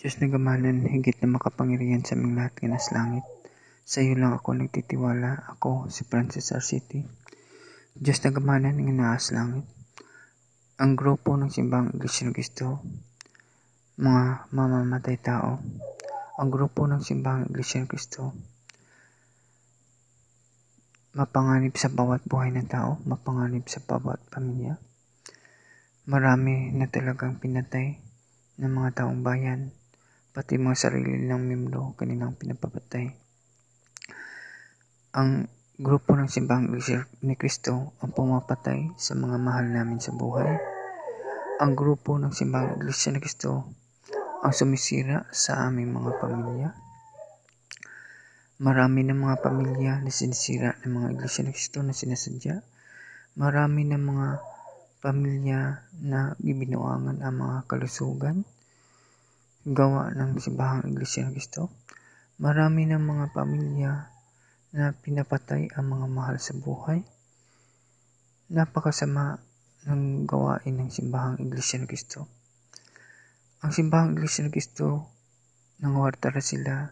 Diyos na gamanan, higit na makapangyarihan sa aming lahat nas langit. Sa iyo lang ako nagtitiwala, ako si Francis Arciti. Diyos na gamanan nga naas langit. Ang grupo ng simbang Iglesia ng Cristo, mga mamamatay tao. Ang grupo ng simbang Iglesia ng Cristo, mapanganib sa bawat buhay ng tao, mapanganib sa bawat pamilya. Marami na talagang pinatay ng mga taong bayan pati mga sarili ng membro kanilang pinapapatay. Ang grupo ng simbang ni Kristo ang pumapatay sa mga mahal namin sa buhay. Ang grupo ng simbang Iglesia ni Kristo ang sumisira sa aming mga pamilya. Marami ng mga pamilya na sinisira ng mga Iglesia ni Kristo na sinasadya. Marami ng mga pamilya na gibinuangan ang mga kalusugan gawa ng simbahang Iglesia ng Kristo. Marami ng mga pamilya na pinapatay ang mga mahal sa buhay. Napakasama ng gawain ng simbahang Iglesia ng Kristo. Ang simbahang Iglesia ng Kristo, nangwarta ra sila,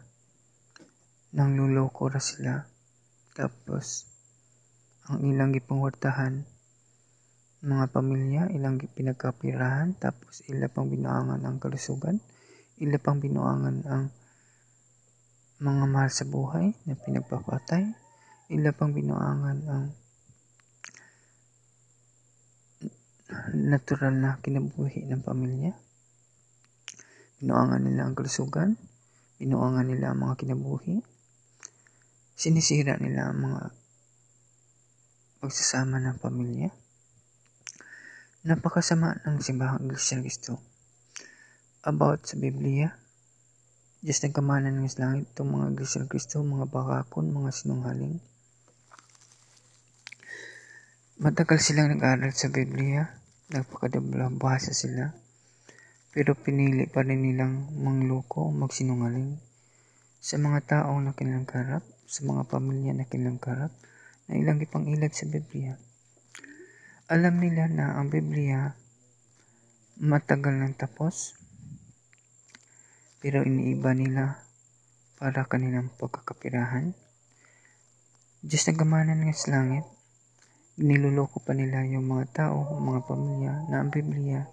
nang luloko ra sila, tapos ang ilang gipangwartahan, mga pamilya, ilang pinagkapirahan, tapos ila pang binuangan ang kalusugan, ila pang binuangan ang mga mahal sa buhay na pinagpapatay, ila pang binuangan ang natural na kinabuhi ng pamilya. Binuangan nila ang kalusugan, binuangan nila ang mga kinabuhi, sinisira nila ang mga pagsasama ng pamilya. Napakasama ng simbahang Iglesia Kristo. About sa Biblia, Diyos ng kamanan ng langit, itong mga ng Kristo, mga bakakon, mga sinunghaling. Matagal silang nag-aral sa Biblia, nagpakadabasa sila, pero pinili pa rin nilang mangloko magsinungaling. Sa mga taong na kanilang karap, sa mga pamilya na kanilang karap, na ilang ipangilad sa Biblia. Alam nila na ang Biblia matagal nang tapos, pero iniiba nila para kanilang pagkakapirahan. Diyos na gamanan ng langit, niluloko pa nila yung mga tao, mga pamilya na ang Biblia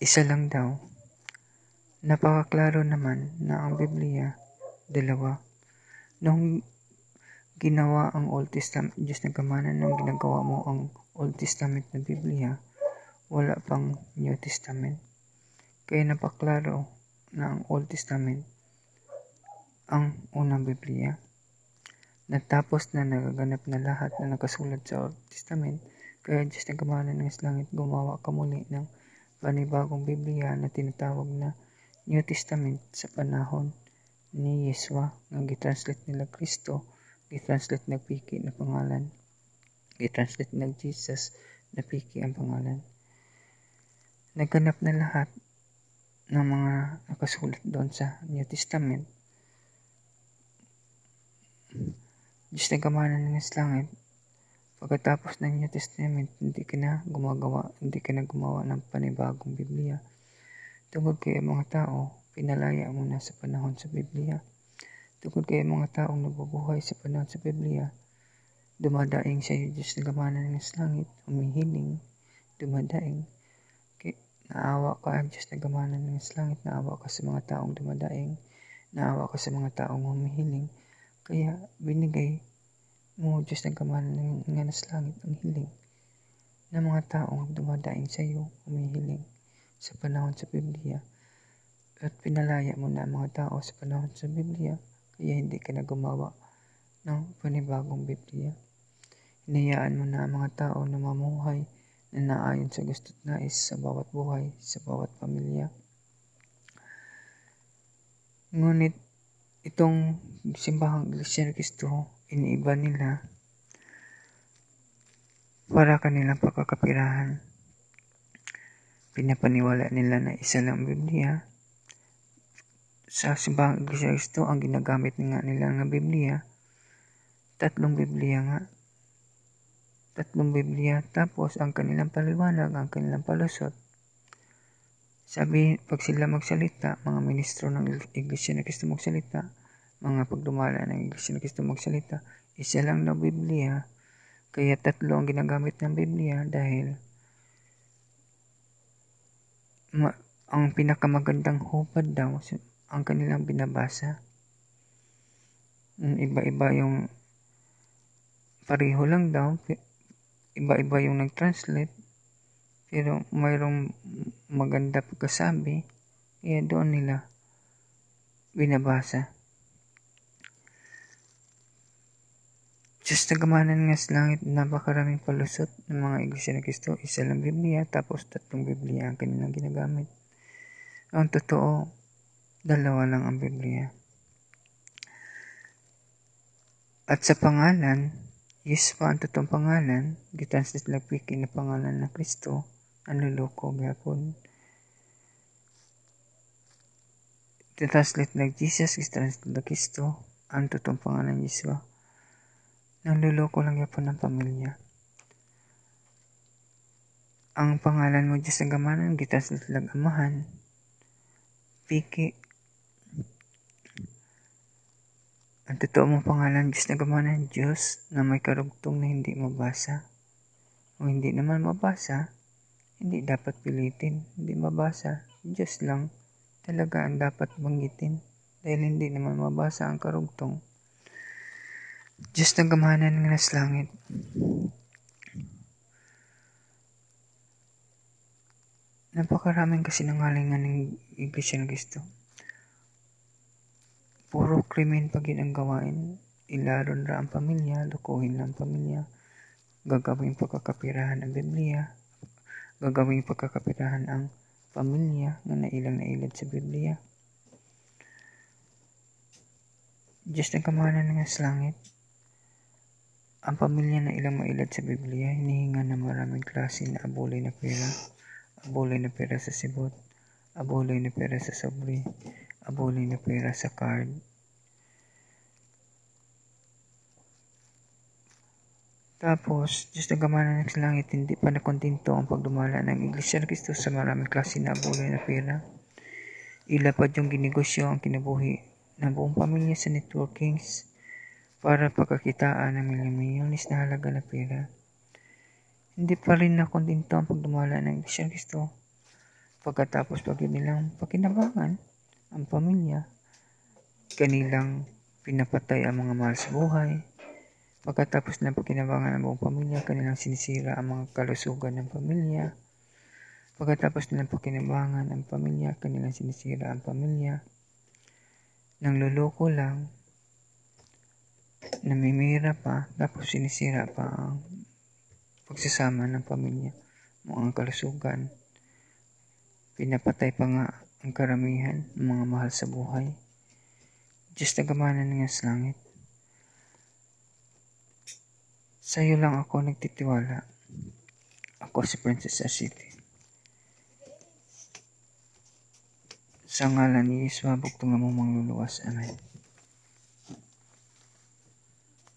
isa lang daw. Napakaklaro naman na ang Biblia dalawa. Nung ginawa ang Old Testament, Diyos na gamanan nung ginagawa mo ang Old Testament na Biblia, wala pang New Testament. Kaya napaklaro na Old Testament ang unang Biblia. Natapos na nagaganap na lahat na nakasulat sa Old Testament, kaya Diyos na gamanan ng langit gumawa ka muli ng panibagong Biblia na tinatawag na New Testament sa panahon ni Yeswa nga gitranslate nila Kristo, gitranslate na Piki na pangalan, gitranslate na Jesus na Piki ang pangalan. Nagganap na lahat ng mga nakasulat doon sa New Testament. Diyos na kamanan ng langit, Pagkatapos ng New Testament, hindi ka na gumagawa, hindi ka na gumawa ng panibagong Biblia. Tungkol kay mga tao, pinalaya mo na sa panahon sa Biblia. Tungkol kay mga taong nabubuhay sa panahon sa Biblia, dumadaing sa iyo Diyos na gamanan ng langit, umihiling, dumadaing. Naawa ka ang Diyos na gamanan ng langit, naawa ka sa mga taong dumadaing, naawa ka sa mga taong humihiling, kaya binigay mo, Diyos ng kamalan nga nas langit ang hiling ng mga taong dumadaing sa iyo, umihiling sa panahon sa Biblia. At pinalaya mo na ang mga tao sa panahon sa Biblia, kaya hindi ka na gumawa ng panibagong Biblia. Hinayaan mo na ang mga tao na mamuhay na naayon sa gusto't nais sa bawat buhay, sa bawat pamilya. Ngunit itong simbahang Iglesia ni Cristo iniiba nila para kanilang pagkakapirahan. Pinapaniwala nila na isa lang Biblia. Sa simbahang Iglesia Kristo, ang ginagamit nga nila ng Biblia, tatlong Biblia nga. Tatlong Biblia, tapos ang kanilang paliwanag, ang kanilang palusot, Sabi, pag sila magsalita, mga ministro ng Iglesia na Kristo magsalita, mga pagdumala ng Iglesia na Kristo magsalita, isa lang na Biblia, kaya tatlo ang ginagamit ng Biblia dahil ma- ang pinakamagandang hupad daw ang kanilang binabasa. Iba-iba yung pareho lang daw, iba-iba yung nag-translate, pero mayroong maganda pagkasabi, kaya doon nila binabasa. Diyos na gamanan nga sa langit, napakaraming palusot ng mga iglesia ng Kristo. Isa lang Biblia, tapos tatlong Biblia ang kanilang ginagamit. Ang totoo, dalawa lang ang Biblia. At sa pangalan, yes pa ang totoong pangalan, gitranslate lang na pangalan ng Kristo, nanluloko gyapon translate na Jesus is translate na Kristo ang totoong pangalan Yesu nanluloko lang yapon ng pamilya. Ang pangalan mo Diyos ang gamanan gitranslate lang amahan piki ang totoo mong pangalan Diyos na gamanan Diyos na may karugtong na hindi mabasa o hindi naman mabasa hindi dapat pilitin, hindi mabasa. Diyos lang talaga ang dapat banggitin dahil hindi naman mabasa ang karugtong. Diyos na gamanan ng nas langit. Napakaraming kasi nangalingan ng Iglesia ng Kristo. Puro krimen pag ang gawain. Ilaron ra ang pamilya, lukuhin lang ang pamilya, gagawin pagkakapirahan ng Biblia, gagawing pagkakapirahan ang pamilya na nailang nailad sa Biblia. Diyos ng kamahalan ng langit, ang pamilya na ilang mailad sa Biblia, hinihinga na maraming klase na abulay na pera, abulay na pera sa sibot, abulay na pera sa sobre, abulay na pera sa card, Tapos, Diyos ng kamanan ng langit, hindi pa nakontinto ang pagdumala ng Iglesia ng Kristo sa maraming klase na bulay na pera. Ilapad yung ginegosyo ang kinabuhi ng buong pamilya sa networkings para pagkakitaan ng milyon-milyones na halaga na pera. Hindi pa rin nakontinto ang pagdumala ng Iglesia ng Kristo. Pagkatapos pag nilang pakinabangan ang pamilya, kanilang pinapatay ang mga mahal sa buhay, Pagkatapos ng pagkinabangan ng buong pamilya, kanilang sinisira ang mga kalusugan ng pamilya. Pagkatapos nilang pagkinabangan ng pamilya, kanilang sinisira ang pamilya. Nang luloko lang, namimira pa, tapos sinisira pa ang pagsasama ng pamilya mo ang kalusugan. Pinapatay pa nga ang karamihan ng mga mahal sa buhay. Diyos na gamanan nga langit. Sa iyo lang ako nagtitiwala. Ako si Princess City. Sa ngalan ni Yesu, bugtong mo mangluluwas. Amen.